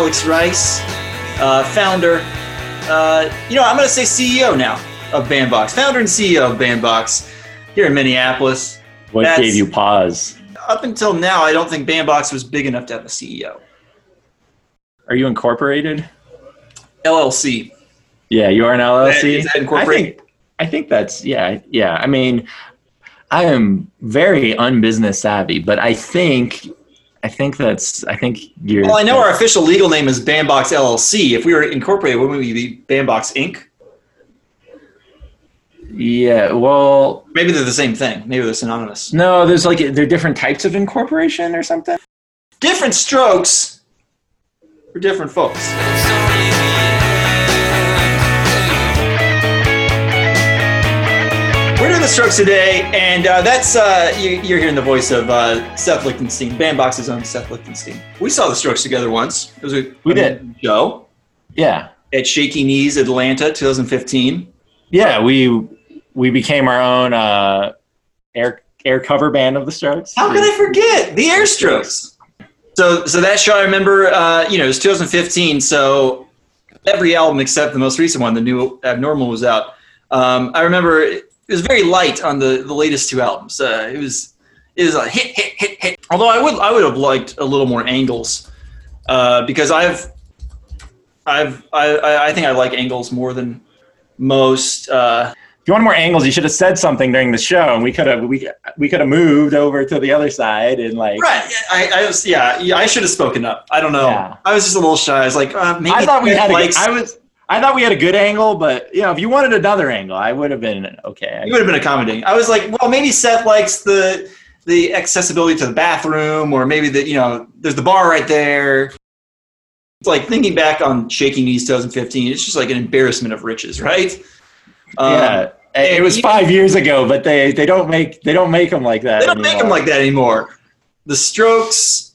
Alex Rice, uh, founder. Uh, you know, I'm going to say CEO now of Bandbox, founder and CEO of Bandbox here in Minneapolis. What That's- gave you pause? Up until now, I don't think Bandbox was big enough to have a CEO. Are you incorporated? LLC. Yeah, you are an LLC. Is that incorporated? I think, I think that's yeah, yeah. I mean, I am very unbusiness savvy, but I think, I think that's, I think you're. Well, I know our official legal name is Bandbox LLC. If we were incorporated, wouldn't we be Bandbox Inc.? Yeah, well, Maybe they're the same thing. Maybe they're synonymous. no, there's like they're different types of incorporation or something. Different strokes for different folks. We're doing the strokes today, and uh, that's uh, you, you're hearing the voice of uh, Seth Lichtenstein, Bandbox's own Seth Lichtenstein. We saw the strokes together once. It was a We did. show Yeah, at Shaky Knees, Atlanta, 2015. yeah. We we became our own uh, air air cover band of the Strokes. How could I forget the Air Strokes? So, so that show I remember, uh, you know, it was 2015. So every album except the most recent one, the new Abnormal, was out. Um, I remember it was very light on the, the latest two albums. Uh, it was it was a hit, hit, hit, hit. Although I would I would have liked a little more angles uh, because I've I've I- I, think I like angles more than most. Uh, If you want more angles, you should have said something during the show, and we could have we we could have moved over to the other side and like. right? I, I was yeah, yeah. I should have spoken up. I don't know. Yeah. I was just a little shy. I was like, uh, maybe I thought we had. A, likes- I was. I thought we had a good angle, but you know, if you wanted another angle, I would have been okay. You would have been accommodating. I was like, well, maybe Seth likes the the accessibility to the bathroom, or maybe the you know, there's the bar right there. It's like thinking back on Shaky Knees 2015. It's just like an embarrassment of riches, right? Um, yeah, it and was even- five years ago, but they they don't make they don't make them like that. They don't make them like that anymore. The Strokes,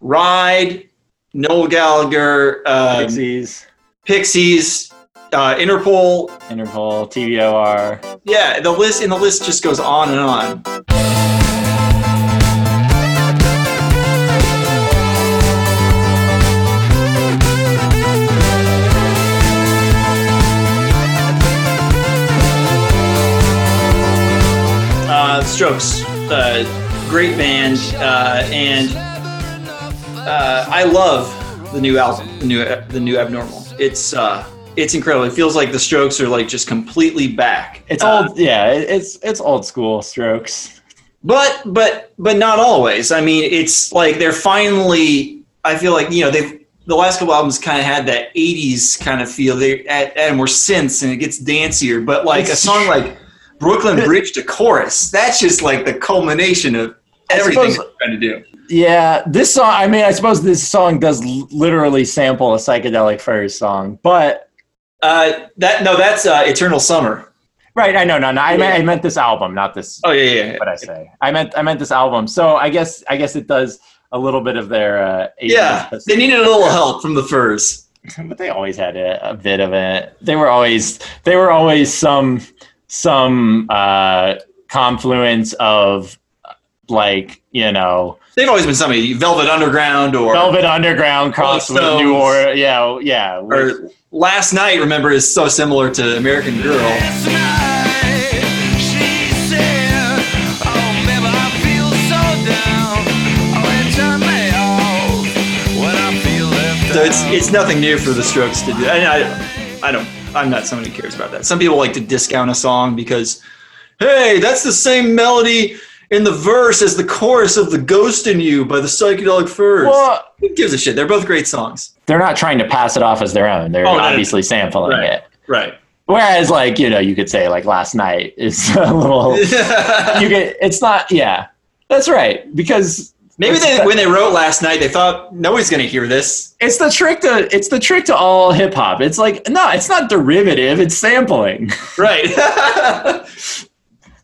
Ride, Noel Gallagher, um, Pixies, Pixies, uh, Interpol. Interpol, TVOR. Yeah, the list and the list just goes on and on. Uh, Strokes, uh, great band, uh, and uh, I love the new album, the new the new Abnormal. It's uh, it's incredible. It feels like the Strokes are like just completely back. It's Uh, old, yeah. It's it's old school Strokes. but but but not always. I mean, it's like they're finally. I feel like you know they've the last couple albums kind of had that '80s kind of feel. They add more synths and it gets dancier. But like a song like Brooklyn Bridge to Chorus, that's just like the culmination of everything suppose- trying to do. Yeah, this song. I mean, I suppose this song does literally sample a psychedelic furs song, but Uh, that no, that's uh, Eternal Summer. right. I know, no, no. I meant I meant this album, not this. Oh yeah, yeah. yeah. What I say? I meant I meant this album. So I guess I guess it does a little bit of their. Uh, Yeah, they needed a little help from the Furs. but they always had a, a bit of it. They were always they were always some some uh, confluence of like you know They've always been somebody Velvet Underground or Velvet Underground crossed with New Orleans. Yeah, yeah. or Last Night. Remember is so similar to American Girl. She said, "Oh, baby, I feel so down. Oh, it turned me off when I feel left So it's it's nothing new for the Strokes to do. And I I don't I'm not somebody who cares about that. Some people like to discount a song because hey, that's the same melody in the verse as the chorus of "The Ghost in You" by the Psychedelic Furs. Well, Who gives a shit? They're both great songs. they're not trying to pass it off as their own. They're Oh, obviously sampling Right. it. Right. Whereas, like you know, you could say like last night is a little. you get it's not. Yeah, that's right because Maybe they, when they wrote last night, they thought nobody's going to hear this. it's the trick to it's the trick to all hip hop. It's like no, it's not derivative. It's sampling. Right.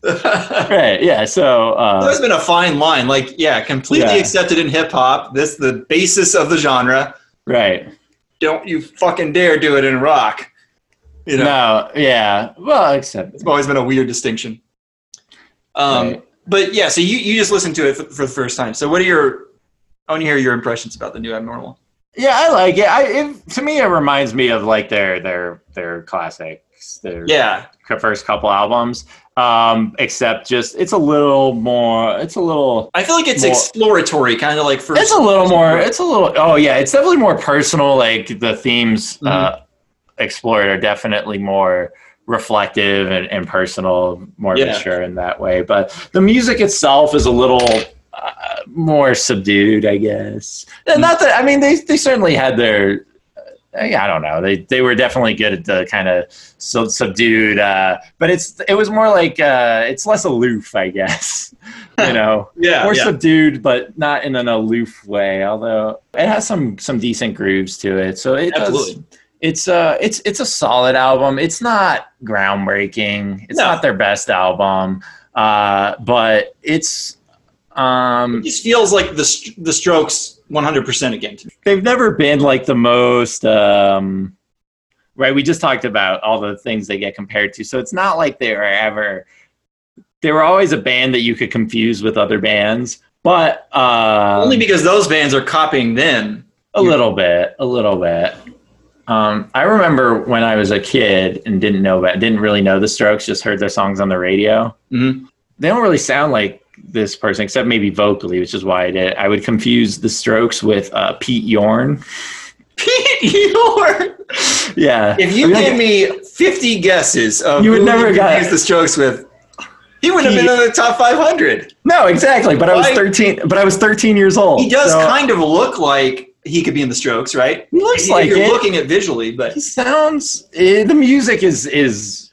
right. Yeah. So uh, There's been a fine line. Like, yeah, completely Yeah. accepted in hip hop. This the basis of the genre. right. Don't you fucking dare do it in rock. You know, No. Yeah. Well, except it's always been a weird distinction. Um, Right. but yeah, so you, you just listened to it for, for the first time. So what are your? I want to hear your impressions about the new abnormal. Yeah, I like it. I it, to me it reminds me of like their their their classics, their Yeah, first couple albums. Um, except just it's a little more. It's a little. I feel like it's More- exploratory, kind of like for. It's a little more. It's a little. Oh yeah, it's definitely more personal. Like the themes uh, explored are definitely more reflective and, and personal, more Yeah. mature in that way. But the music itself is a little uh, more subdued, I guess. And not that I mean they they certainly had their. Uh, I don't know. They they were definitely good at the kind of subdued, uh, but it's it was more like uh, it's less aloof, I guess. you know, yeah, more yeah. subdued, but not in an aloof way. Although it has some some decent grooves to it, so it does. It's uh it's it's a solid album. It's not groundbreaking. It's No. not their best album, uh, but it's um It just feels like the the Strokes 100% again they've never been like the most um right we just talked about all the things they get compared to so it's not like they were ever they were always a band that you could confuse with other bands but uh Only because those bands are copying them. a little bit a little bit um i remember when i was a kid and didn't know about didn't really know the strokes just heard their songs on the radio Mhm. they don't really sound like this person except maybe vocally which is why i did i would confuse the strokes with uh, pete yorn Pete Yorn. yeah If you I mean, like- gave me 50 guesses of You would who never confuse the Strokes with, he would have been in the top 500. No, exactly. But I was 13. But I was 13 years old. He does so kind of look like he could be in the Strokes, right? He looks If like you're it. looking at visually, but He sounds. eh, the music is is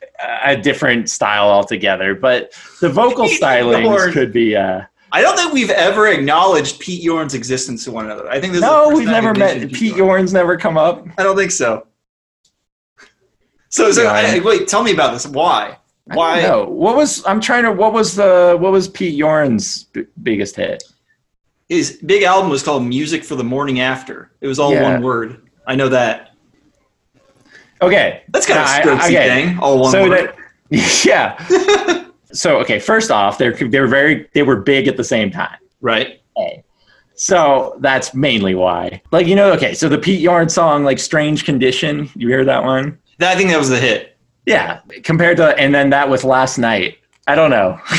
a different style altogether, but the vocal Pete stylings could be. Uh, I don't think we've ever acknowledged Pete Yorn's existence to one another. I think this is no, we've never met. Pete Yorn. Yorn's never come up. I don't think so. So, so Yeah. I, wait, tell me about this. Why? Why? No. What was? I'm trying to. What was the? What was Pete Yorn's b- biggest hit? His big album was called Music for the Morning After. It was all Yeah. one word. I know that. Okay, That's kind of I- a strokesy okay. thing. All one so word. that. Yeah. so okay, first off, they're they were very they were big at the same time. right. A. So that's mainly why. Like you know, okay, so the Pete Yorn song, like "Strange Condition," you hear that one? That, I think that was the hit. Yeah, compared to and then that with "Last Night." I don't know.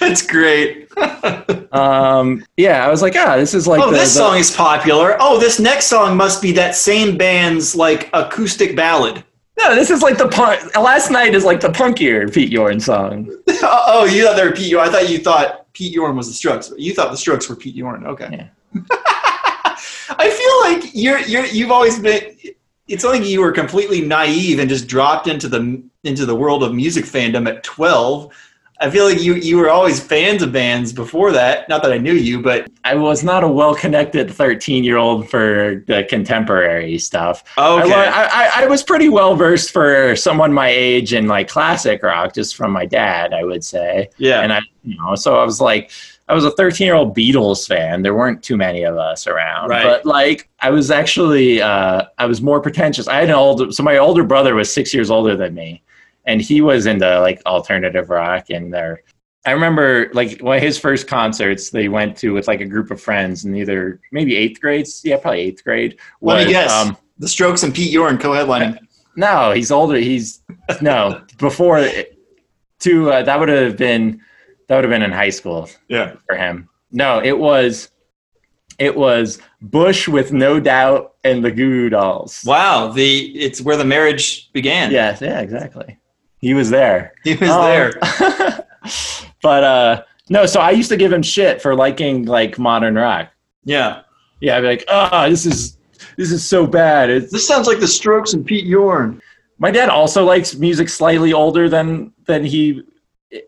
That's great. um, yeah, I was like, ah, this is like oh, the, this the- song is popular. Oh, this next song must be that same band's like acoustic ballad. No, this is like the punk. "Last Night" is like the punkier Pete Yorn song. oh, oh, you thought they were Pete Yorn. I thought you thought Pete Yorn was the Strokes. You thought the Strokes were Pete Yorn. Okay. Yeah. I feel like you're you're you've always been. It's like you were completely naive and just dropped into the into the world of music fandom at twelve. I feel like you you were always fans of bands before that. Not that I knew you, but I was not a well-connected thirteen-year-old for the contemporary stuff. Okay. I, I, I was pretty well versed for someone my age in like classic rock, just from my dad, I would say. yeah. and I, you know, so I was like, I was a 13 year old Beatles fan. There weren't too many of us around, Right. but like, I was actually, uh, I was more pretentious. I had an older, so my older brother was six years older than me, and he was into like alternative rock and there. I remember like one of his first concerts they went to with like a group of friends in either maybe eighth grades, yeah, probably eighth grade. Let me was, guess. um, the Strokes and Pete Yorn co-headlining. no, he's older. He's no before to uh, that would have been that would have been in high school Yeah. for him. No, it was it was Bush with no doubt and the Goo Goo Dolls. Wow. The it's where the marriage began. Yeah, yeah, exactly. He was there. He was Um, there. but uh no, so I used to give him shit for liking like modern rock. Yeah. Yeah, I'd be like, "Oh, this is this is so bad." It's This sounds like the Strokes and Pete Yorn. my dad also likes music slightly older than than he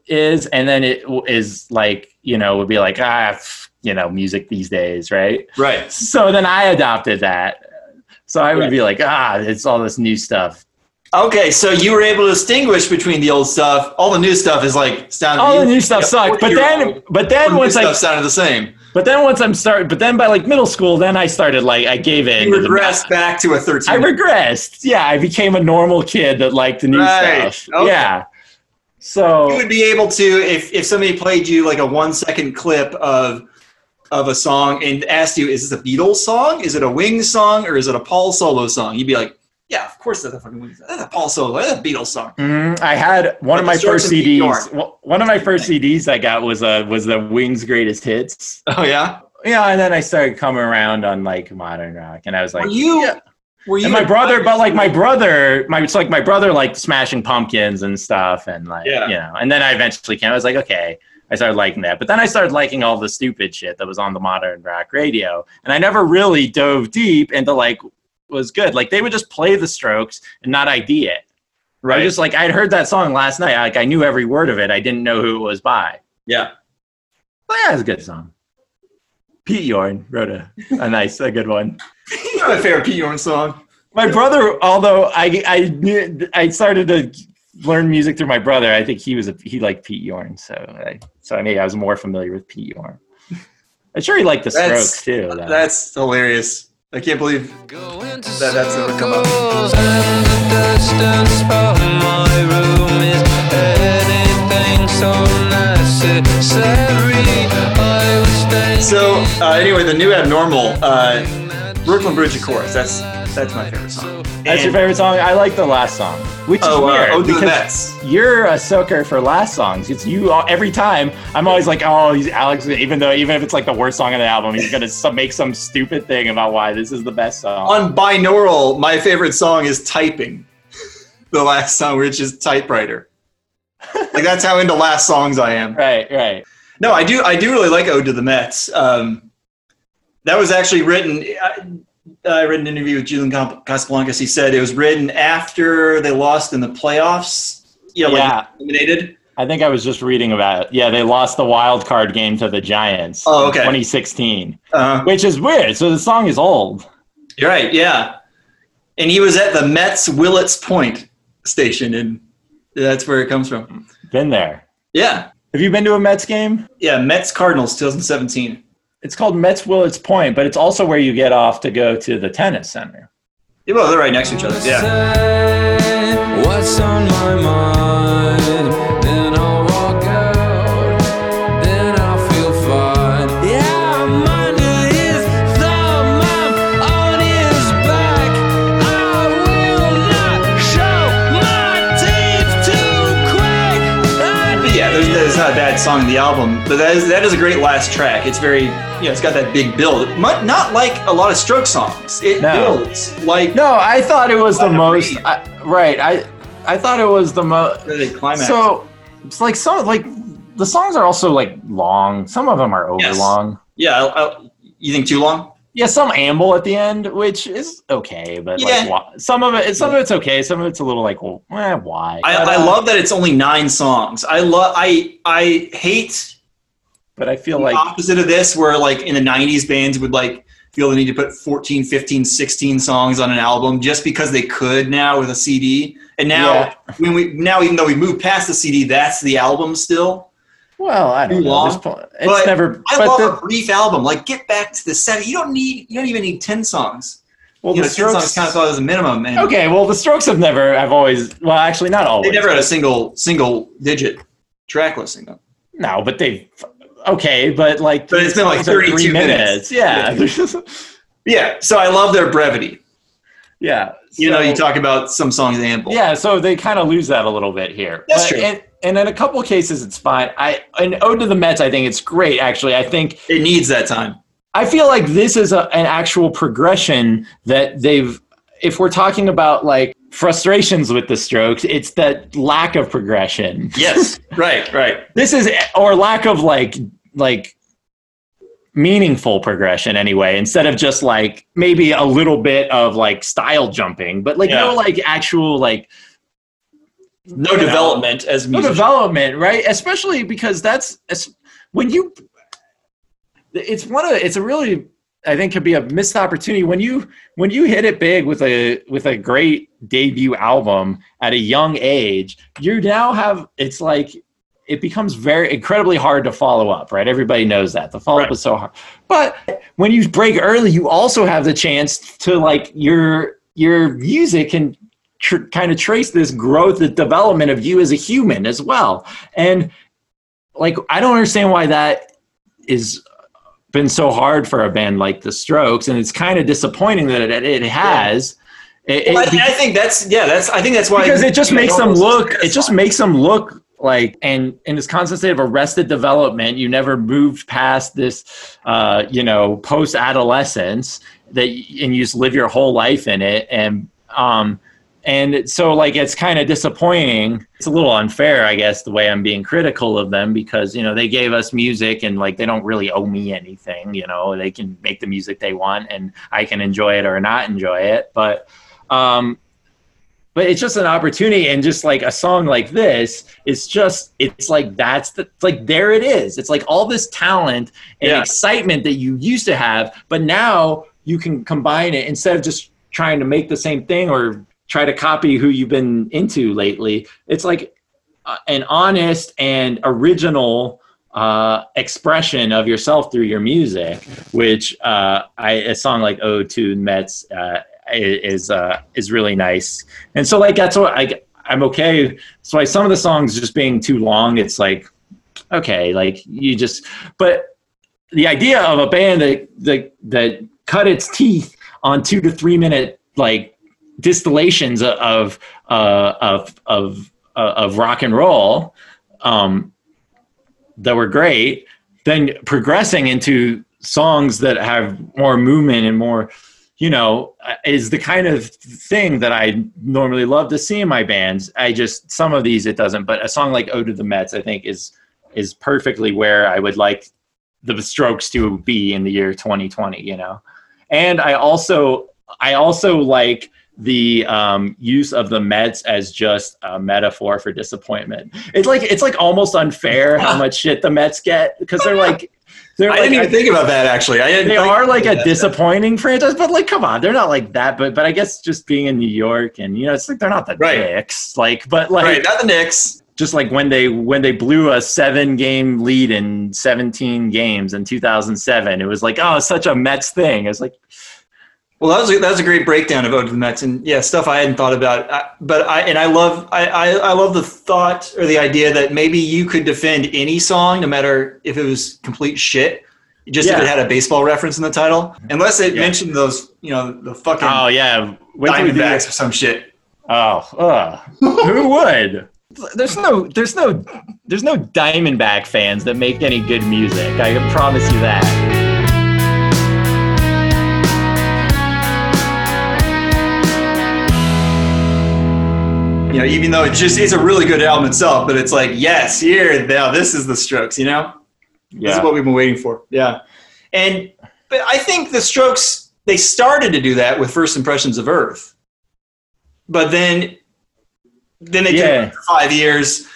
is and then it w- like you know would be like ah you know music these days right Right. so then i adopted that so i would Right. be like ah it's all this new stuff Okay, so you were able to distinguish between the old stuff. All the new stuff is like sounded. all the new stuff sucked but then but then once i sounded the same. but then once i'm start but then by like middle school then i started like i gave in You regressed back to a thirteen. I regressed. Yeah, I became a normal kid that liked the new Right. stuff. Okay. Yeah. So you would be able to if if somebody played you like a one second clip of of a song and asked you, is this a Beatles song? Is it a Wings song? Or is it a Paul Solo song? You'd be like, yeah, of course that's a fucking Wings. That's a Paul Solo. That's a Beatles song. Mm, I had one of my first CDs. Well, One of my first CDs I got was uh, was the Wings Greatest Hits. Oh yeah. Yeah, and then I started coming around on like modern rock, and I was like, were you? yeah. Were you? and my brother, but like my brother, my it's like my brother like Smashing Pumpkins and stuff, and like Yeah. you know, and then I eventually came. I was like, okay, I started liking that, but then I started liking all the stupid shit that was on the modern rock radio, and I never really dove deep into like was good. Like they would just play the Strokes and not ID it. I right. just like I'd heard that song last night. Like I knew every word of it. I didn't know who it was by. yeah. But yeah, it's a good song. Pete Yorn wrote a, a nice, a good one. Know my favorite Pete Yorn song. My brother, although I I knew, I started to learn music through my brother, I think he was a, he liked Pete Yorn, so I, so I mean I was more familiar with Pete Yorn. I'm sure he liked the That's- Strokes too. though. That's hilarious. I can't believe That, That- that's never come up. The distance from my room is anything so necessary. I was staying so. Uh, anyway, the new abnormal, uh, Brooklyn Bridge, of course. That's that's my favorite song. That's your favorite song. I like the last song, which Oh, is uh, weird Ode to the because Mets. you're a sucker for last songs. It's you all- every time. I'm always like, oh, he's Alex. Even though even if it's like the worst song on the album, he's gonna some, make some stupid thing about why this is the best song. On binaural, my favorite song is "Typing," the last song, which is "Typewriter." like that's how into last songs I am. right, right. No, I do. I do really like "Ode to the Mets." Um, that was actually written. I, I read an interview with Julian Cas- Casablancas. He said it was written after they lost in the playoffs. You know, Yeah. like eliminated. I think I was just reading about it. Yeah, they lost the wild card game to the Giants. Oh, in okay. 2016, Uh, which is weird. So the song is old. you're right. Yeah, and he was at the Mets Willets Point station, and that's where it comes from. Been there. Yeah, Have you been to a Mets game? yeah. Mets Cardinals 2017. It's called Mets Willets Point, but it's also where you get off to go to the tennis center. Yeah, well, they're right next to each other. Yeah. Song in the album, but that is that is a great last track. It's very, you know, it's got that big build. Mu- Not like a lot of Stroke songs. It No. builds like No, I thought it was the most. I, right. I I thought it was the most. climax. So it's like some like the songs are also like long. Some of them are over Yes. long. yeah, I, I, you think too long? Yeah, some amble at the end, which is okay, but Yeah. like why, some of it, some of it's okay. Some of it's a little like, well, eh, why? I, But, I uh, love that it's only nine songs. I love. I I hate but I feel the like opposite of this, where like in the '90s, bands would like feel the need to put 14, 15, 16 songs on an album just because they could now with a CD. And now, Yeah. when we now, even though we moved past the CD, that's the album still. Well, I don't know. long, There's It's but never. I love the, a brief album. Like, get back to the seven. You don't need. You don't even need ten songs. well, you the know, ten songs Strokes. kind of thought as a minimum, and Okay, well, the Strokes have never. I've always. Well, actually, not always. they never had a single single digit track listing. Though. No, but they. Okay, but like. But it's been like 32 three minutes. Yeah. Yeah, so I love their brevity. yeah. You know, you talk about some songs ample. Yeah, so they kind of lose that a little bit here. That's But- true. And, and in a couple of cases, it's fine. I an ode to the Mets. I think it's great. Actually, I think it needs that time. I feel like this is a, an actual progression that they've. If we're talking about like frustrations with the Strokes, it's that lack of progression. Yes, right, right. This is or lack of like like meaningful progression anyway instead of just like maybe a little bit of like style jumping but like Yeah. no like actual like No know, um, development as no development, right? Especially because that's when you. It's one of it's a really I think could be a missed opportunity when you when you hit it big with a with a great debut album at a young age. You now have it's like it becomes very incredibly hard to follow up, right? Everybody knows that the follow up Right. is so hard. But when you break early, you also have the chance to like your your music can tr- kind of trace this growth, the development of you as a human as well. And like, I don't understand why that is been so hard for a band like the Strokes, and it's kind of disappointing that it, it has. It- it- Well, I, I think that's yeah. That's I think that's why because it just makes them look it just makes them look like and in this constant state of arrested development you never moved past this uh you know post adolescence that and you just live your whole life in it and um and so like it's kind of disappointing. It's a little unfair i guess the way i'm being critical of them because you know they gave us music and like they don't really owe me anything you know? They can make the music they want and i can enjoy it or not enjoy it. But um but it's just an opportunity and just like a song like this it's just it's like that's the like there it is. It's like all this talent and Yeah. excitement that you used to have but now you can combine it instead of just trying to make the same thing or try to copy who you've been into lately it's like uh, an honest and original uh, expression of yourself through your music, which uh, I, a song like "Ode to Mets" uh, is uh, is really nice. And so, like that's what I I'm okay. So, like some of the songs just being too long, it's like okay, like you just. But the idea of a band that that that cut its teeth on two to three minute like distillations of uh, of of uh, of rock and roll um, that were great, then progressing into songs that have more movement and more, you know, uh, is the kind of thing that I normally love to see in my bands. I just some of these it doesn't, but a song like "Ode to the Mets" I think is is perfectly where I would like the Strokes to be in the year 2020. You know, and I also I also like the um, use of the Mets as just a metaphor for disappointment. It's like it's like almost unfair how much shit the Mets get because they're like they're I like didn't even think about that actually. I didn't they think are like about a that. disappointing franchise, but like come on, they're not like that. But but I guess just being in New York and you know it's like they're not the Right. dicks. Like but like right. Not the Knicks. just like when they when they blew a seven game lead in 17 games in 2007 it was like oh such a mets thing it's like Well, that was a, that was a great breakdown of Ode to the Mets, and yeah, stuff I hadn't thought about. I, but I and I love I, I I love the thought or the idea that maybe you could defend any song, no matter if it was complete shit, just if it had a baseball reference in the title, unless it Yeah. mentioned those, you know, the fucking oh yeah wait till we do Diamondbacks or some shit. oh uh, who would there's no there's no there's no diamondback fans that make any good music i can promise you that You know, even though it just it's a really good album itself, but it's like yes, here now this is the Strokes. You know. This is what we've been waiting for. Yeah. And but I think the Strokes they started to do that with First Impressions of Earth. But then then they Yeah. did it for 5 years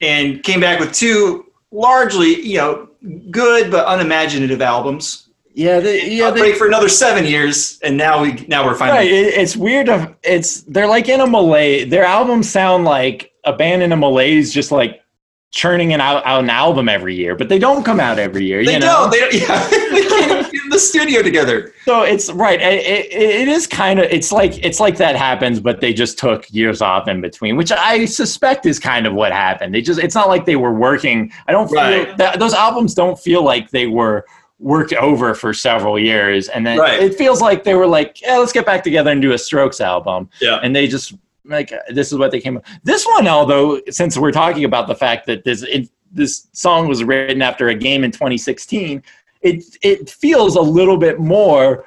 and came back with two largely, you know, good but unimaginative albums. Yeah they, yeah they, break for another 7 years and now we now we're finally Right, it, it's weird. To, it's they're like in a malaise. Their albums sound like a band in a malaise, just like churning an out, out an album every year, but they don't come out every year. They you know? don't. They don't. Yeah, they can't even get in the studio together. So it's right. It, it, it is kind of. It's like it's like that happens, but they just took years off in between, which I suspect is kind of what happened. They just. It's not like they were working. I don't feel Right. that those albums don't feel like they were worked over for several years, and then Right. it feels like they were like, yeah, let's get back together and do a Strokes album. Yeah. and they just like this is what they came up. This one, although, since we're talking about the fact that this it, this song was written after a game in 2016, it it feels a little bit more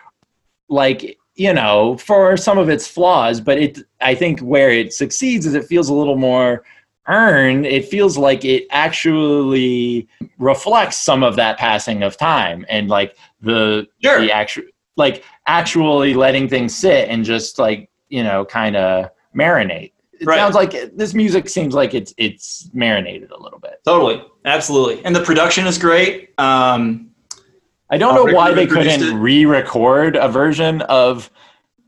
like you know for some of its flaws, but it I think where it succeeds is it feels a little more earned. It feels like it actually reflects some of that passing of time and like the Sure. the actual like actually letting things sit and just like you know kind of marinate it Right. sounds like it- this music seems like it's it's marinated a little bit Totally, absolutely, and the production is great. Um, i don't know why they couldn't it. re-record a version of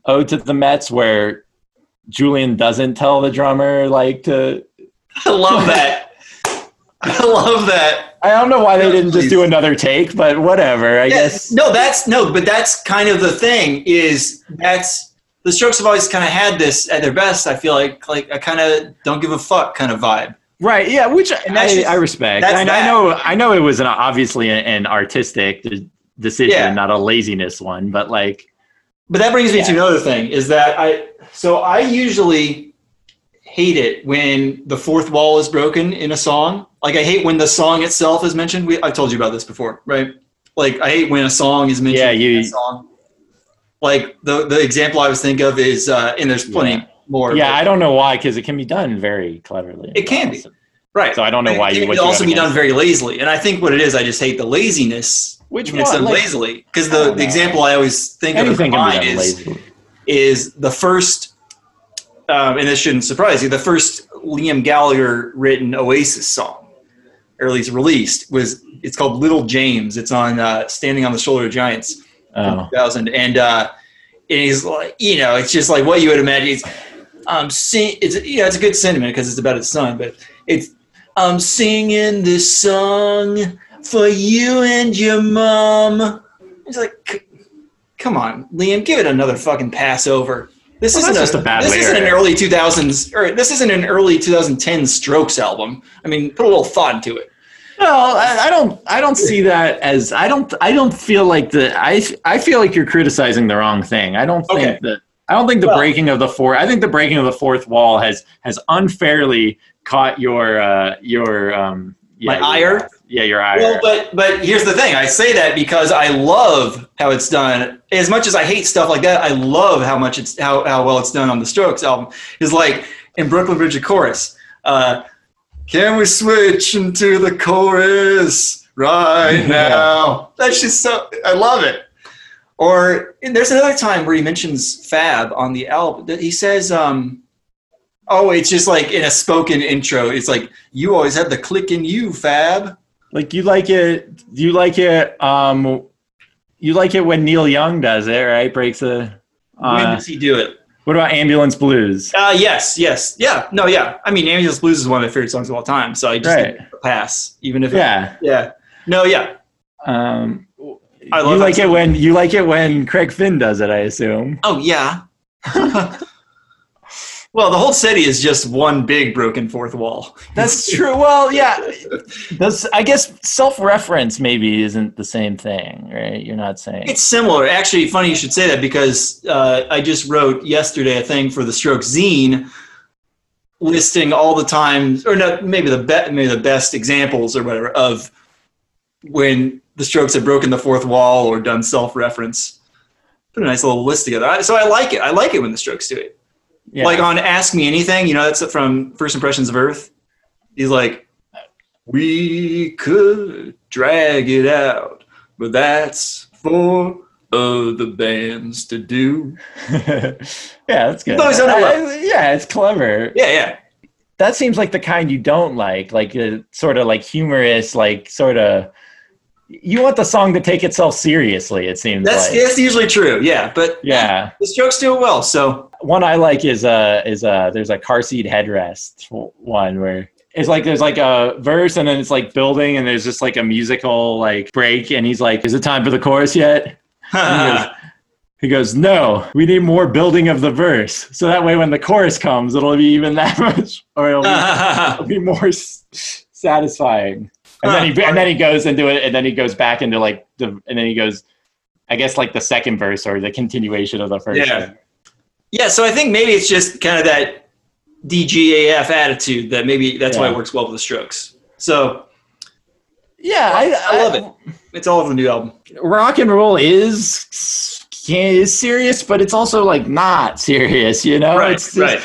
ode to the mets where julian doesn't tell the drummer like to I love that. I love that. i don't know why they didn't just do another take but whatever i Yeah, guess no, that's no, but that's kind of the thing. Is that's the Strokes have always kind of had this at their best. I feel like like a kind of don't give a fuck kind of vibe. Right. Yeah. Which I, just- I respect. I, I know. I know it was an obviously an, artistic decision, Yeah. not a laziness one. But like, But that brings me to another thing is that I so I usually hate it when the fourth wall is broken in a song. Like I hate when the song itself is mentioned. We I told you about this before, right? Like I hate when a song is mentioned Yeah, in you- a song. Like the the example I was think of is uh and there's plenty Yeah. more. yeah, I don't know why because it can be done very cleverly. It can be. right. So I don't know why It you would also be done very lazily. And I think what it is, I just hate the laziness Which when it's one? done Like, lazily. Because the, the example I always think of in anything can be mind is lazily. is the first, um, and this shouldn't surprise you, the first Liam Gallagher written Oasis song, or at least released, was it's called Little James. It's on uh, Standing on the Shoulder of Giants Oh. 2000, and uh, and he's like, you know, it's just like what you would imagine. It's um, sing, it's you know, it's a good sentiment because it's about his son, but it's I'm singing this song for you and your mom. It's like, c- come on, Liam, give it another fucking pass over. This Well, isn't just a bad This isn't an early 2000s, or this isn't an early 2010 Strokes album. I mean, put a little thought into it. Well, I, I don't. I don't see that as. I don't. I don't feel like the. I. I feel like you're criticizing the wrong thing. I don't think Okay. that. I don't think the Well- breaking of the four. I think the breaking of the fourth wall has has unfairly caught your uh your um yeah, My ire? Yeah, your ire. Well, but but here's the thing. I say that because I love how it's done. As much as I hate stuff like that, I love how much it's how, how well it's done on the Strokes album. Is like in Brooklyn Bridge, of chorus. Uh, can we switch into the chorus right Yeah. now? That's just so. I love it. Or there's another time where he mentions Fab on the album. That he says, um, "Oh, it's just like in a spoken intro. It's like you always have the click in you, Fab." Like you like it. You like it. Um, you like it when Neil Young does it, right? Breaks a. when Uh, does he do it? what about Ambulance Blues? Uh, yes, yes, yeah, no, yeah. I mean, Ambulance Blues is one of my favorite songs of all time, so I just Right. it pass, even if Yeah. yeah, no, yeah. Um, I love you like it when you like it when Craig Finn does it. I assume. Oh yeah. well, the whole city is just one big broken fourth wall. That's true. Well, yeah. That's I guess self-reference maybe isn't the same thing, right? You're not saying It's similar. Actually, funny you should say that because uh, I just wrote yesterday a thing for the Strokes zine listing all the times, or no, maybe the be- maybe the best examples or whatever of when the Strokes have broken the fourth wall or done self-reference. Put a nice little list together. I, so I like it. I like it when the Strokes do it. Yeah. Like on Ask Me Anything, you know, that's from First Impressions of Earth. He's like, we could drag it out, but that's for other bands to do. yeah, that's good. It's always done. I- yeah, it's clever. Yeah, yeah. That seems like the kind you don't like, like uh, a sort of like humorous, like sort of. You want the song to take itself seriously. It seems That's like. that's usually true. Yeah, but Yeah. the joke's do it well. So one I like is uh is uh there's a car seat headrest one where it's like there's like a verse and then it's like building and there's just like a musical like break and he's like, Is it time for the chorus yet? He, goes, he goes, No, we need more building of the verse. So that way when the chorus comes, it'll be even that much or it'll be, it'll be more s- satisfying. And then he and then he goes into it and then he goes back into like the and then he goes I guess like the second verse or the continuation of the first Yeah. verse. yeah. So I think maybe it's just kind of that DGAF attitude that maybe that's why it works well with the Strokes. So Yeah, I, I love it. It's all of the new album. Rock and roll is is serious, but it's also like not serious. You know, Right, it's just- right.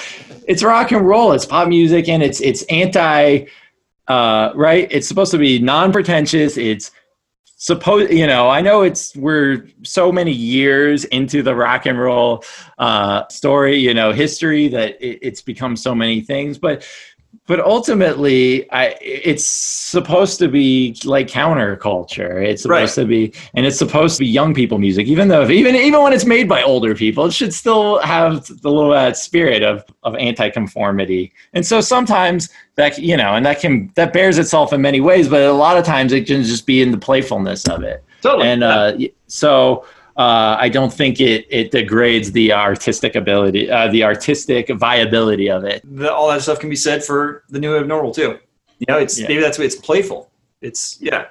It's rock and roll. It's pop music, and it's it's anti. Uh, right. It's supposed to be non-pretentious. It's supposed. You know, I know it's we're so many years into the rock and roll uh, story. You know, history that it, it's become so many things, but but ultimately I, it's supposed to be like counterculture it's supposed Right. to be and it's supposed to be young people music even though even even when it's made by older people it should still have the little uh, spirit of of anti-conformity and so sometimes that you know and that can that bears itself in many ways but a lot of times it can just be in the playfulness of it Totally. and uh, so uh, I don't think it it degrades the artistic ability, uh, the artistic viability of it. The, all that stuff can be said for the new abnormal too. You know, it's Yeah. maybe that's what it's playful. It's yeah,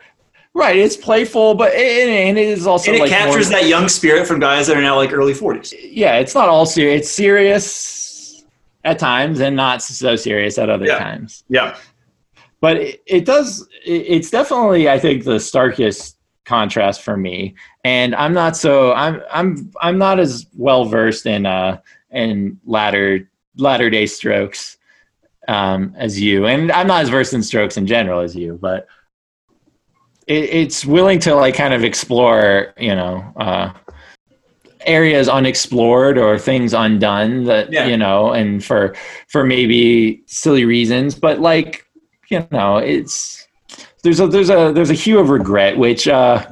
Right, it's playful, but it, and it is also and it like captures more- that young spirit from guys that are now like early forties. Yeah, it's not all serious. It's serious at times and not so serious at other Yeah. times. Yeah, but it, it does it, it's definitely i think the starkest contrast for me. And i'm not so i'm i'm i'm not as well versed in uh in latter latter day strokes um as you. And i'm not as versed in strokes in general as you but it, it's willing to like kind of explore you know uh areas unexplored or things undone that Yeah. you know and for for maybe silly reasons. But like you know it's there's a there's a there's a hue of regret which uh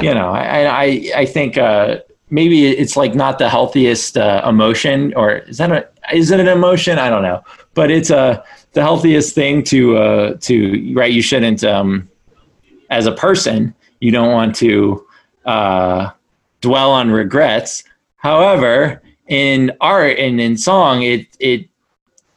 you know i i i think uh maybe it's like not the healthiest uh, emotion or is that a is it an emotion? I don't know. But it's uh the healthiest thing to uh to right you shouldn't um as a person you don't want to uh dwell on regrets. However in art and in song it it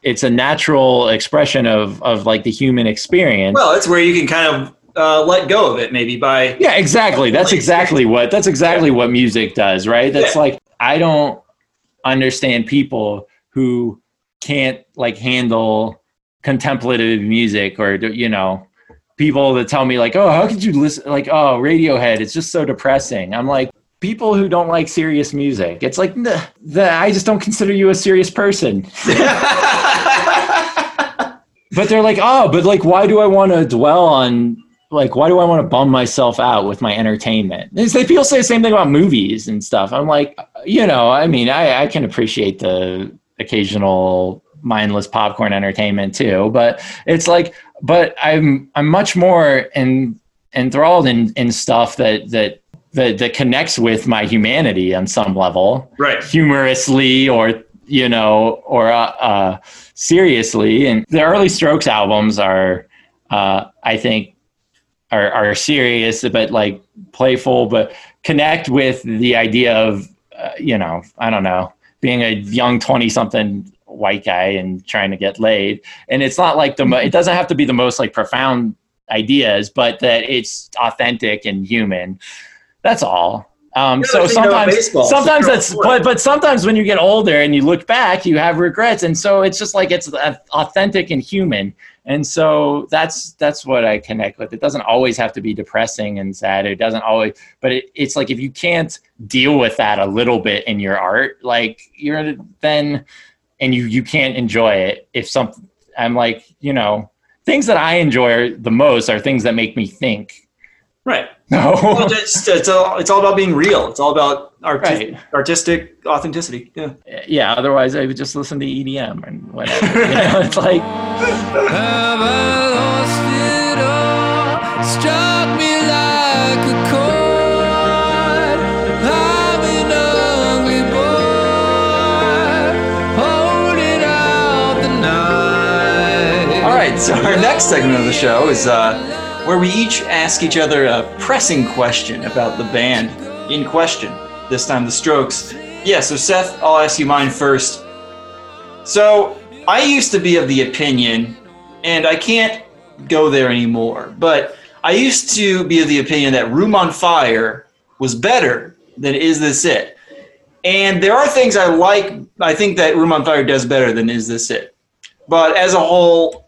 it's a natural expression of of like the human experience. Well, it's where you can kind of uh, let go of it maybe by yeah exactly. That's exactly what that's exactly what music does right? That's Yeah. like i don't understand people who can't like handle contemplative music or you know people that tell me like oh how could you listen like oh radiohead it's just so depressing. I'm like people who don't like serious music it's like "Nah, the, i just don't consider you a serious person but they're like, oh, but like, why do I want to dwell on like, why do I want to bum myself out with my entertainment? Like people say the same thing about movies and stuff. I'm like, you know, I mean, I, I can appreciate the occasional mindless popcorn entertainment too, but it's like, but I'm I'm much more en, enthralled in in stuff that that that that connects with my humanity on some level. Right. humorously or you know or uh, uh, seriously. And the early strokes albums are uh, i think are, are serious but like playful but connect with the idea of uh, you know i don't know being a young 20 something white guy and trying to get laid. And it's not like the mo- it doesn't have to be the most like profound ideas but that it's authentic and human that's all. Um, so I think about sometimes baseball. sometimes that's but but sometimes when you get older and you look back you have regrets. And so it's just like it's authentic and human. And so that's that's what i connect with. It doesn't always have to be depressing and sad. It doesn't always but it, it's like if you can't deal with that a little bit in your art like you're then and you you can't enjoy it. If something i'm like you know things that i enjoy the most are things that make me think Right. no Well, it's, it's, all, it's all about being real. It's all about arti- Right. artistic authenticity. Yeah. yeah otherwise i would just listen to edm and whatever you know, it's like Have I lost it all? Struck me like a chord. I'm an ugly boy, holding out the night. All right. So our next segment of the show is uh, where we each ask each other a pressing question about the band in question. This time, the Strokes. Yeah. So Seth, I'll ask you mine first. So I used to be of the opinion, and I can't go there anymore, but I used to be of the opinion that Room on Fire was better than Is This It? And there are things I like, I think that Room on Fire does better than Is This It? But as a whole,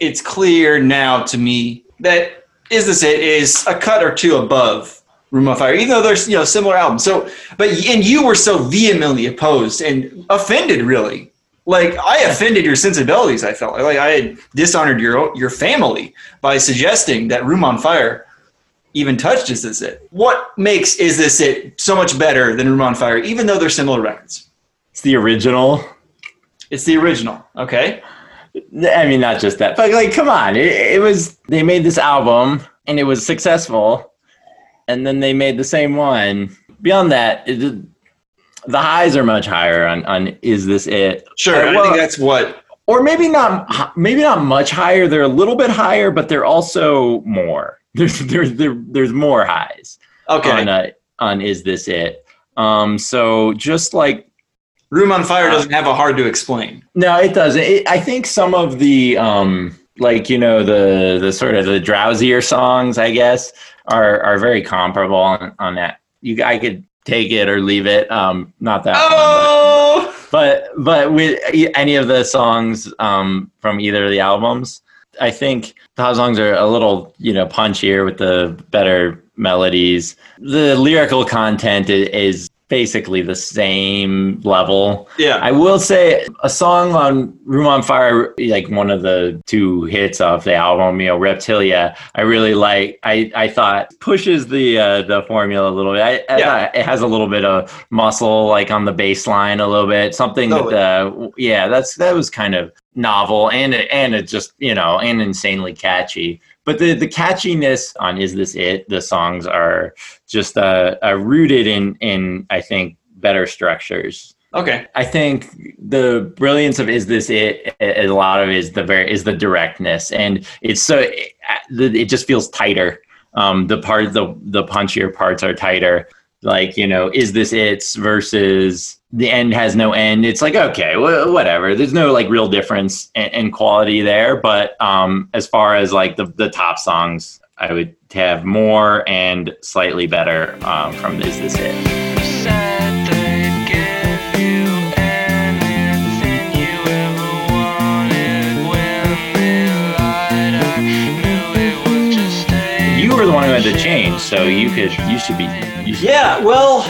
it's clear now to me that Is This It is a cut or two above Room on Fire, even though there's you know similar albums. So, but and you were so vehemently opposed and offended, really. Like I offended your sensibilities. I felt like I had dishonored your your family by suggesting that Room on Fire even touched Is This It. What makes Is This It so much better than Room on Fire, even though they're similar records? it's the original It's the original. Okay. I mean, not just that, but like, come on. It, it was, they made this album and it was successful. And then they made the same one. Beyond that, it, the highs are much higher on, on Is This It? Sure. Uh, I think that's what. or maybe not, maybe not much higher. They're a little bit higher, but they're also more. There's, there's, there, there's more highs Okay. on, uh, on Is This It? Um, so just like Room on Fire doesn't have a hard to explain. no, it doesn't. It, I think some of the um, like you know the the sort of the drowsier songs, I guess, are are very comparable on, on that. You, I could take it or leave it. Um, not that. one, but- Oh, but but with any of the songs um, from either of the albums, I think the songs are a little you know punchier with the better melodies. The lyrical content is basically the same level. yeah. I will say a song on Room on Fire, like one of the two hits off the album, you know, Reptilia. I really like. I I thought pushes the uh, the formula a little bit. I, I Yeah. it has a little bit of muscle, like on the bass line, a little bit. Something Totally. that, uh, yeah, that's that was kind of novel and it, and it just you know and insanely catchy. But the the catchiness on Is This It? The songs are just uh, uh rooted in in I think better structures. Okay. I think the brilliance of is this it? A a lot of it is the very is the directness, and it's so it, it just feels tighter. Um, the part the the punchier parts are tighter. Like you know, is this it's versus the end has no end. It's like okay, wh- whatever. There's no like real difference in, in quality there. But um, as far as like the the top songs, I would have more and slightly better um, from is this it. Said they'd give you anything you ever wanted. When they lied, I knew it was just a You were the one who had to change, so you could you should be you should, Yeah, well,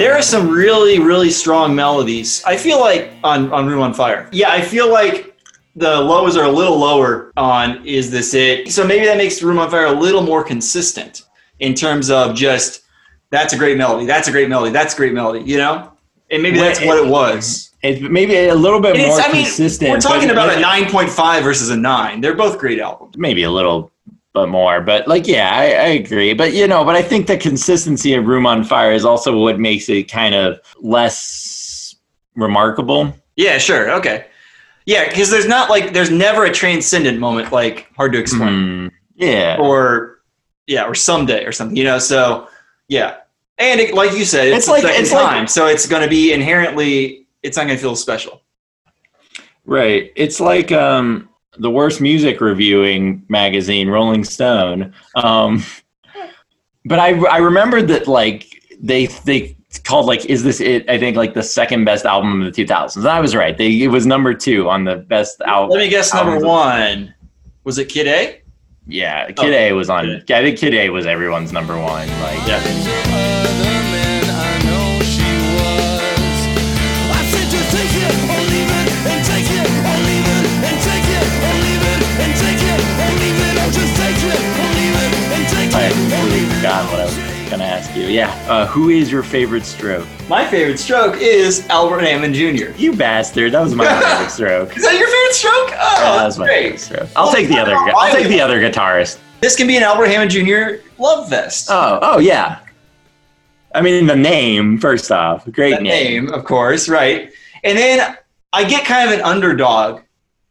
there are some really, really strong melodies. I feel like on, on Room on Fire. Yeah, I feel like the lows are a little lower on Is This It? So maybe that makes Room on Fire a little more consistent in terms of just that's a great melody, that's a great melody, that's a great melody, you know? And maybe that's what it was. It's maybe a little bit more I mean, consistent. we're talking about a 9.5 versus a 9. They're both great albums. maybe a little but more. But like, yeah, I, I agree. But you know, but I think the consistency of Room on Fire is also what makes it kind of less remarkable. Yeah, sure. Okay. Yeah, because there's not like, there's never a transcendent moment like Hard to Explain. Hmm. Yeah. or yeah, or someday or something, you know. So yeah, and it, like you said, it's, It's like- it's like- time, so it's going to be inherently, it's not going to feel special. Right. It's like um, the worst music reviewing magazine, Rolling Stone. Um, but I I remember that like they they called like is this it? I think like the second best album of the 2000s. And I was right. They it was number two on the best album. Let me guess, number one was it Kid A? Yeah, Kid Oh, A was on. okay. I think Kid A was everyone's number one. Like Yeah. Forgot what I was gonna ask you. Yeah. Uh, who is your favorite stroke? My favorite stroke is Albert Hammond Jr. You bastard! That was my favorite stroke. Is that your favorite stroke? Oh, Yeah, that that's was my great. favorite stroke. I'll take the other. gu- I'll take the other guitarist. This can be an Albert Hammond Jr. love vest. Oh, oh yeah. I mean the name first off, great that name. name, of course, right? And then I get kind of an underdog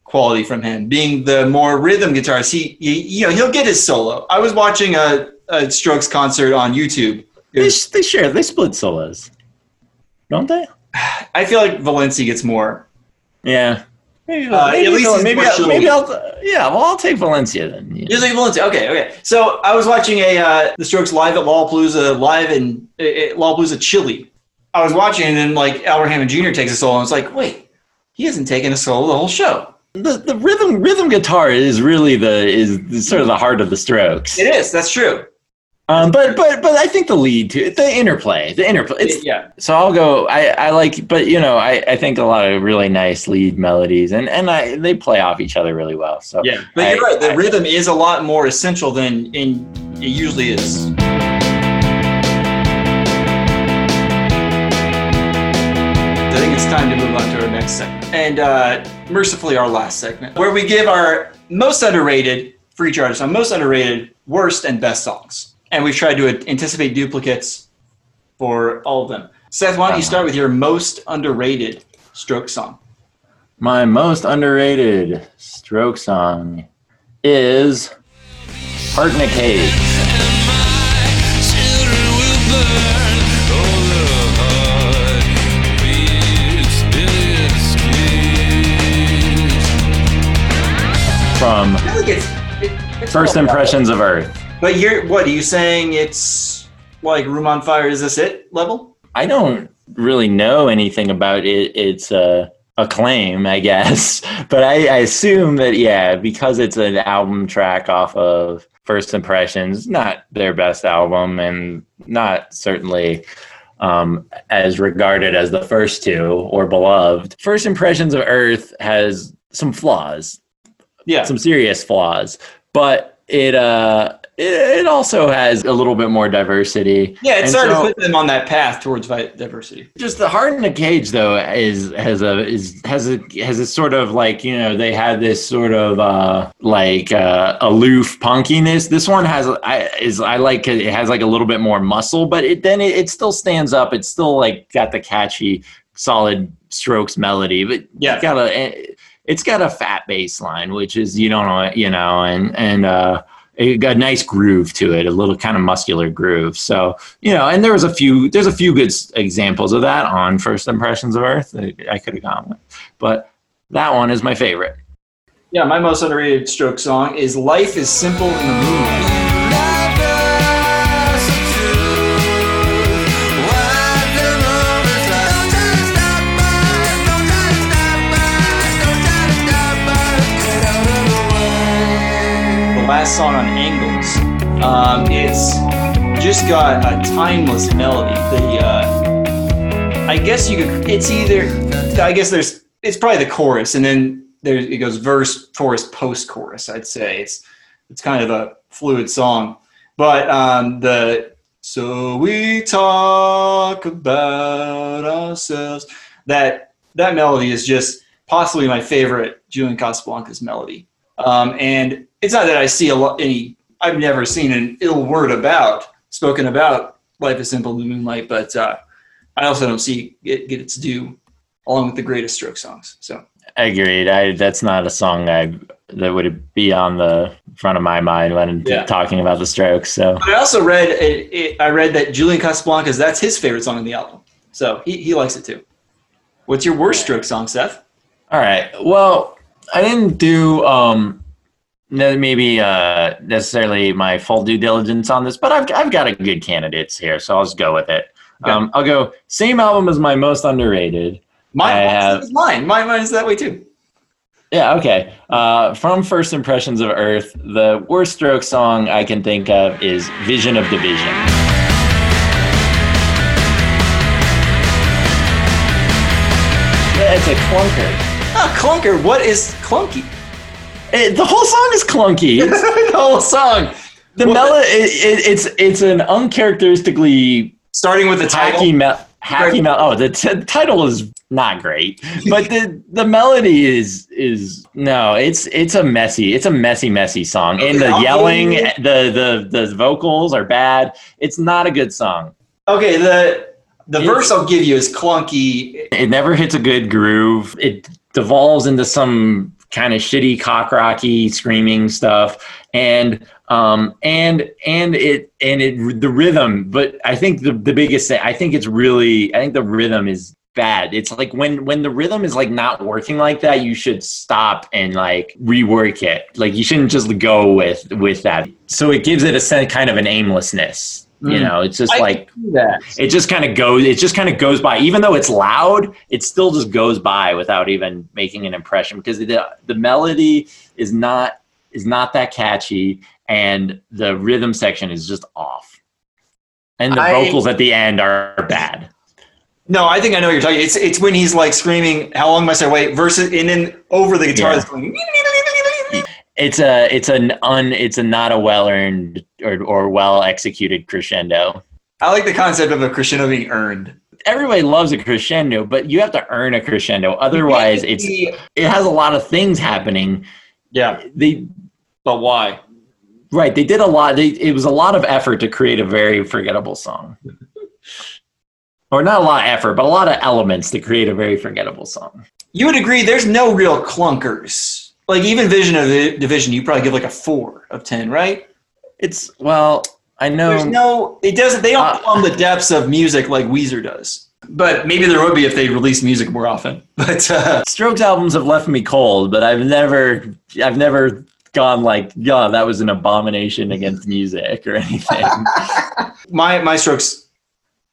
quality from him, being the more rhythm guitarist. He, he you know, he'll get his solo. I was watching a, a Strokes concert on YouTube. It They, they share. They split solos, don't they? I feel like Valensi gets more. Yeah. Maybe, Uh, maybe, at least he's maybe, I'll, maybe I'll. Yeah. Well, I'll take Valensi then. Yeah. You're like Valensi. Okay, okay. So I was watching a uh, the Strokes live at Lollapalooza, live in uh, uh, Lollapalooza, Chile. I was watching, and then like Albert Hammond Jr. takes a solo, and it's like, wait, he hasn't taken a solo the whole show. the, the rhythm rhythm guitar is really the is sort of the heart of the Strokes. It is. That's true. Um, but but but I think the lead too, the interplay, the interplay. It's, yeah. so I'll go. I, I like, but you know, I, I think a lot of really nice lead melodies, and and I they play off each other really well. So Yeah, but I- you're right. The I- rhythm is a lot more essential than in it usually is. I think it's time to move on to our next segment, and uh, mercifully our last segment, where we give our most underrated free artist, our most underrated, worst, and best songs, and we've tried to anticipate duplicates for all of them. Seth, why don't you uh-huh. start with your most underrated stroke song? My most underrated stroke song is Heart in a Cage. from First Impressions of Earth. But you're what are you saying? It's like Room on Fire. Is this it level? I don't really know anything about it. It's uh, acclaim, I guess, but I, I assume that yeah, because it's an album track off of First Impressions, not their best album, and not certainly um, as regarded as the first two or beloved. First Impressions of Earth has some flaws, Yeah. some serious flaws, but it uh it, it also has a little bit more diversity. Yeah, it And started so- to put them on that path towards diversity. just the heart in the cage though is has a is has a has a sort of like you know they had this sort of uh like uh aloof punkiness this one has i is i like it it has like a little bit more muscle but it then it, it still stands up it's still like got the catchy solid strokes melody but Yeah. it's got a it's got a fat bass line which is you don't know you know and and uh it got a nice groove to it, a little kind of muscular groove. So you know, and there was a few, there's a few good examples of that on First Impressions of Earth I could have gone with, but that one is my favorite. Yeah, my most underrated stroke song is Life is Simple in the Moonlight. Last song on Angles. Um, it's just got a timeless melody. The uh, I guess you could. It's either. I guess there's. It's probably the chorus, and then there it goes verse, chorus, post chorus. I'd say it's it's kind of a fluid song, but um, the so we talk about ourselves. That that melody is just possibly my favorite Julian Casablancas melody. Um, and it's not that I see a lot any. I've never seen an ill word about spoken about Life is Simple in the Moonlight, but uh, I also don't see it get its due along with the greatest stroke songs. So Agreed. I that's not a song I that would be on the front of my mind when Yeah. talking about the Strokes. So I also read it, it, I read that Julian Casablancas that's his favorite song on the album. So he, he likes it too. What's your worst stroke song, Seth? All right. Well, I didn't do um maybe uh necessarily my full due diligence on this, but I've I've got a good candidates here, so I'll just go with it. Okay. Um, I'll go same album as my most underrated. Mine, have- mine. Mine, mine is that way too. Yeah, okay. Uh, from First Impressions of Earth, the worst stroke song I can think of is Vision of Division. It's a clunker. A clunker. What is clunky? It- the whole song is clunky. It's, the whole song. the Well, melody, it, it, it's it's an uncharacteristically Starting with the title. hacky mel. Hacky Right. mel. Oh, the t- title is not great, but the the melody is is no. It's it's a messy. It's a messy, messy song, and the yelling, the the the vocals are bad. It's not a good song. Okay, the the It's- verse I'll give you is clunky. It never hits a good groove. It devolves into some kind of shitty cock rocky screaming stuff, and um and and it and it the rhythm. But I think the the biggest thing I think it's really I think the rhythm is bad. It's like when when the rhythm is like not working like that, you should stop and like rework it. Like you shouldn't just go with with that. So it gives it a kind of an aimlessness. You Mm. know, it's just I like it just kind of goes it just kind of goes by even though it's loud it still just goes by without even making an impression because the the melody is not is not that catchy and the rhythm section is just off and the I- vocals at the end are bad No, I think I know what you're talking. It's it's when he's like screaming, "How long must I wait?" Versus, and then over the guitar, Yeah. going. It's a it's an un it's a not a well earned or, or well executed crescendo I like the concept of a crescendo being earned. everybody loves a crescendo but you have to earn a crescendo otherwise it's it has a lot of things happening yeah, they but why? Right. They did a lot. They, it was a lot of effort to create a very forgettable song. or not a lot of effort, but a lot of elements to create a very forgettable song. You would agree. There's no real clunkers. Like even Vision of the Division, you probably give like a four of ten, right? It's, well, I know. There's no. It doesn't. They don't Uh, plumb the depths of music like Weezer does. But maybe there would be if they released music more often. But uh, Strokes albums have left me cold, but I've never, I've never gone like, yeah, that was an abomination against music or anything. my my Strokes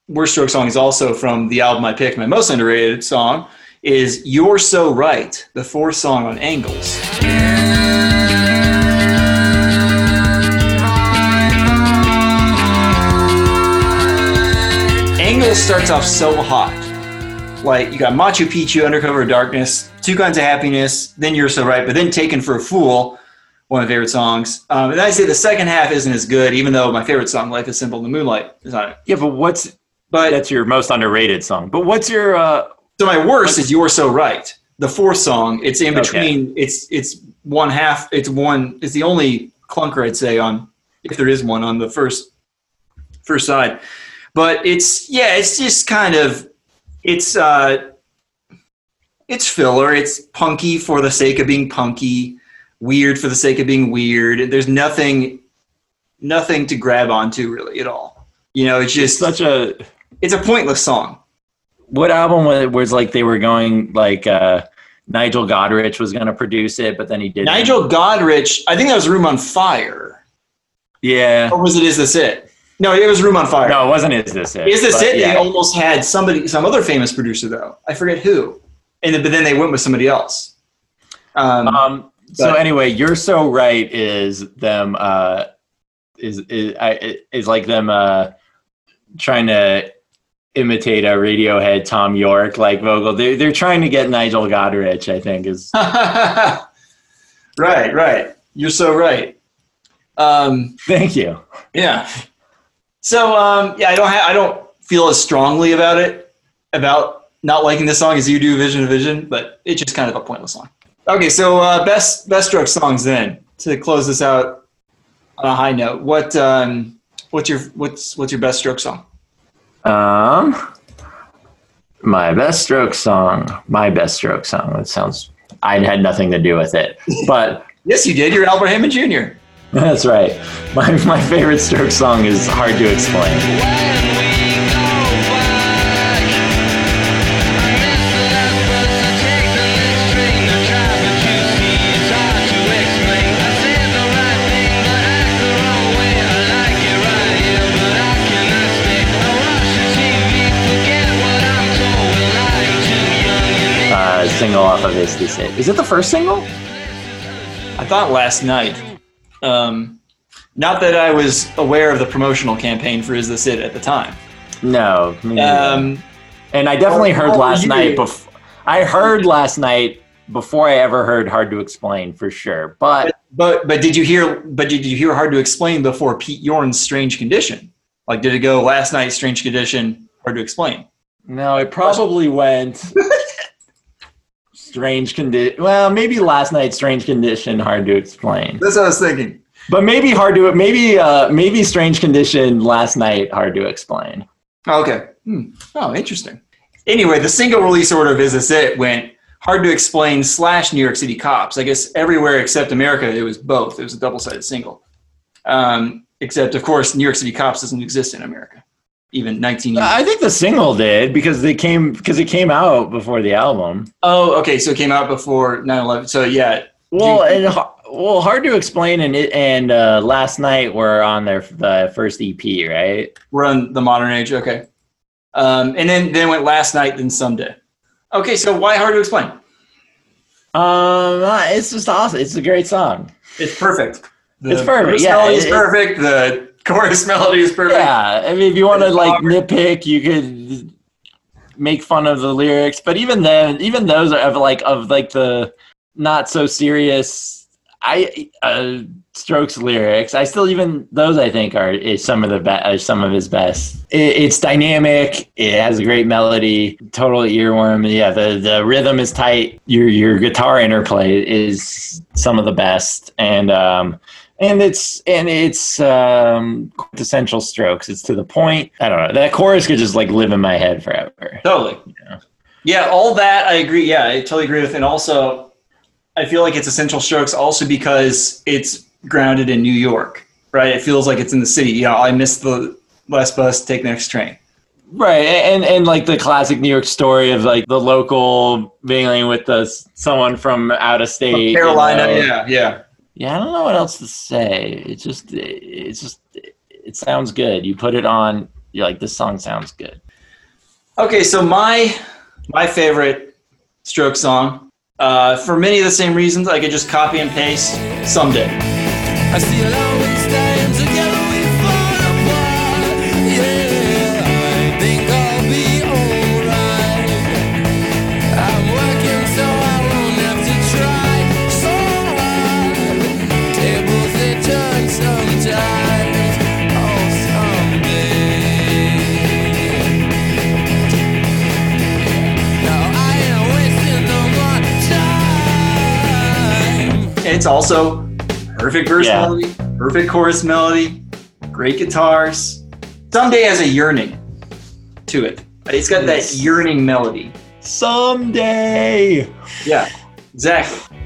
worst Stroke song is also from the album I picked. My most underrated song is "You're So Right," the fourth song on Angles. Angles starts off so hot. Like you got Machu Picchu, Under Cover of Darkness, Two Kinds of Happiness, then You're So Right, but then Taken for a Fool, one of my favorite songs. Um, and I say the second half isn't as good, even though my favorite song, Life is Simple in the Moonlight, is on it. yeah, but what's But that's your most underrated song? But what's your? uh so my worst is You're So Right. The fourth song, it's in Okay. between, it's it's one half, it's one, it's the only clunker I'd say on, if there is one, on the first first side. But it's yeah, it's just kind of it's uh it's filler. It's punky for the sake of being punky, weird for the sake of being weird. There's nothing nothing to grab onto really at all. You know, it's just Such a it's a pointless song. What album was, was like they were going like uh Nigel Godrich was going to produce it, but then he didn't. Nigel Godrich, I think that was Room on Fire. yeah. Or was it Is This It? No, it was Room on Fire. No, it wasn't. Is this it? Is This It? Yeah. They almost had somebody, some other famous producer though. I forget who. And then, but then they went with somebody else. Um, Um, so anyway, you're so right. Is them uh, is is I is like them uh, trying to imitate a Radiohead Thom Yorke like vocal. They're they're trying to get Nigel Godrich. I think is right, right. You're so right. Um, thank you. yeah. So um, yeah, I don't ha- I don't feel as strongly about it about not liking this song as you do Vision of Vision, but it's just kind of a pointless song. Okay, so uh, best best stroke songs then to close this out on a high note. What um, what's your what's what's your best stroke song? Um, my best stroke song. My best stroke song. That sounds. I had nothing to do with it, but Yes, you did. You're Albert Hammond Jr. that's right. My my favorite stroke song is hard to explain. Single off of Is This It? Is it the first single? I thought last night. Um, not that I was aware of the promotional campaign for Is This It at the time. No. Um, and I definitely heard last were night. you? Bef- I heard last night before I ever heard Hard to Explain for sure. But but but did you hear? But did you hear Hard to Explain before Pete Yorn's Strange Condition? Like, did it go last night? Strange Condition. Hard to Explain. no, it probably went. Strange condition. Well, maybe last night. Strange condition. Hard to explain. That's what I was thinking. But maybe hard to. Maybe uh, maybe strange condition. Last night. Hard to explain. Okay. Hmm. Oh, interesting. Anyway, the single release order of Is This It went Hard to Explain slash New York City Cops. I guess everywhere except America, it was both. It was a double sided single. Um, except, of course, New York City Cops doesn't exist in America, even 19 years. I think the single did because they came because it came out before the album. oh, okay. So it came out before 9 11. So, yeah. Well, Do- and well, hard to explain. And it and uh, last night were on their the first EP, right? We're on the modern age. Okay. Um, and then, then went Last Night, then Someday. Okay. So, why Hard to Explain? Um, uh, it's just awesome. It's a great song. It's perfect. The It's perfect, yeah, it's perfect. The chorus melody is perfect. Yeah, I mean, if you want to like nitpick, you could make fun of the lyrics, but even then, even those are of like of like the not so serious. I uh, Strokes lyrics. I still even those I think are is some of the best. Some of his best. It, it's dynamic. It has a great melody. Total earworm. Yeah, the the rhythm is tight. Your your guitar interplay is some of the best, and um, and it's and it's um quintessential strokes it's to the point i don't know that chorus could just like live in my head forever Totally. Yeah. Yeah, all that I agree. Yeah, I totally agree with. And also, I feel like it's essential strokes also because it's grounded in New York, right? It feels like it's in the city. Yeah, I missed the last bus, take the next train. Right, and and like the classic New York story of like the local mingling with the someone from out of state, you Carolina, know. yeah, yeah. Yeah, I don't know what else to say. It just, it's just, it sounds good. You put it on, you're like, this song sounds good. Okay, so my my favorite stroke song, uh, for many of the same reasons, I could just copy and paste someday. It's also perfect verse Yeah. melody, perfect chorus melody, great guitars. Someday has a yearning to it. It's got that yearning melody. Someday. Yeah, exactly.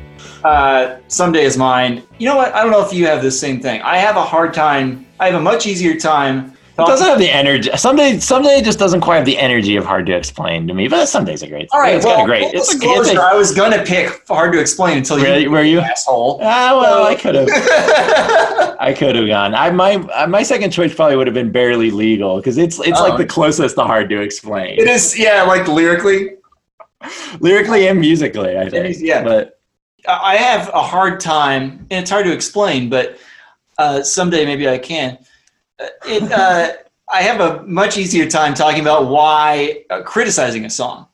Uh, someday is mine. You know what? I don't know if you have the same thing. I have a hard time. I have a much easier time. It doesn't have the energy. Someday, someday it just doesn't quite have the energy of hard to explain to me. But some days are great. All right, it's well, great. full It's, it's disclosure, a, I was gonna pick hard to explain until you Really? Were you? asshole. ah, well, I could have. I could have gone. I my my second choice probably would have been barely legal because it's it's Oh. like the closest to hard to explain it is, yeah, like lyrically. lyrically and musically. I think. is, yeah. but I have a hard time, and it's hard to explain, but uh, someday maybe I can. Uh, It, uh, I have a much easier time talking about why uh, criticizing a song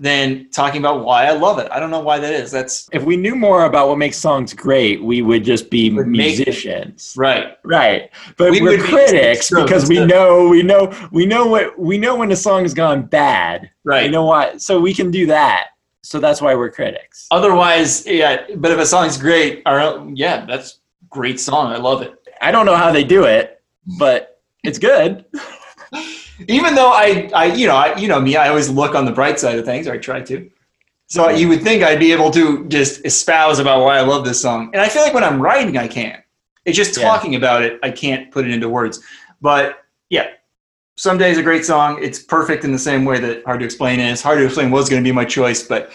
than talking about why I love it. I don't know why that is. That's if we knew more about what makes songs great, we would just be Would musicians. right. Right, but We are critics because we know we know we know what we know when a song has gone bad. Right. You know why? So we can do that. So that's why we're critics. Otherwise, yeah. But if a song's great, or yeah, that's great song. I love it. I don't know how they do it, but it's good. Even though I, I, you know, I, you know me, I always look on the bright side of things, or I try to. So you would think I'd be able to just espouse about why I love this song, and I feel like when I'm writing, I can. It's just Yeah. talking about it, I can't put it into words. But yeah, someday is a great song. It's perfect in the same way that Hard to Explain is. Hard to Explain was going to be my choice, but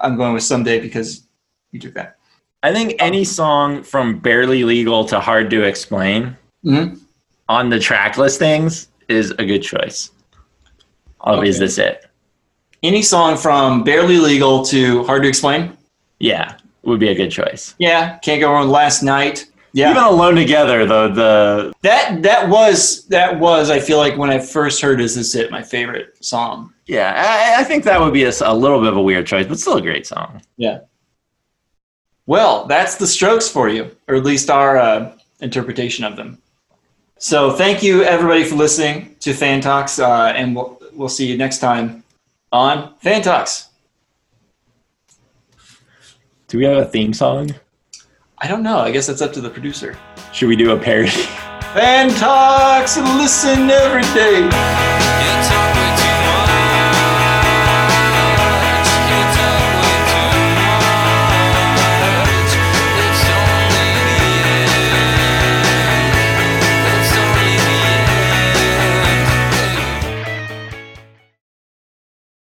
I'm going with Someday because you took that. I think any song from barely legal to hard to explain Mhm. On the track listings is a good choice. Oh, is this it? Any song from Barely Legal to Hard to Explain? Yeah, would be a good choice. Yeah, can't go wrong. Last night. Yeah, Even alone together, though the that that was that was. I feel like when I first heard "Is This It," my favorite song. yeah, I, I think that would be a little bit of a weird choice, but still a great song. Yeah. Well, that's the Strokes for you, or at least our uh, interpretation of them. So, thank you everybody for listening to Fan Talks, uh, and we'll we'll see you next time on Fan Talks. Do we have a theme song? I don't know. I guess that's up to the producer. Should we do a parody? Fan Talks, listen every day.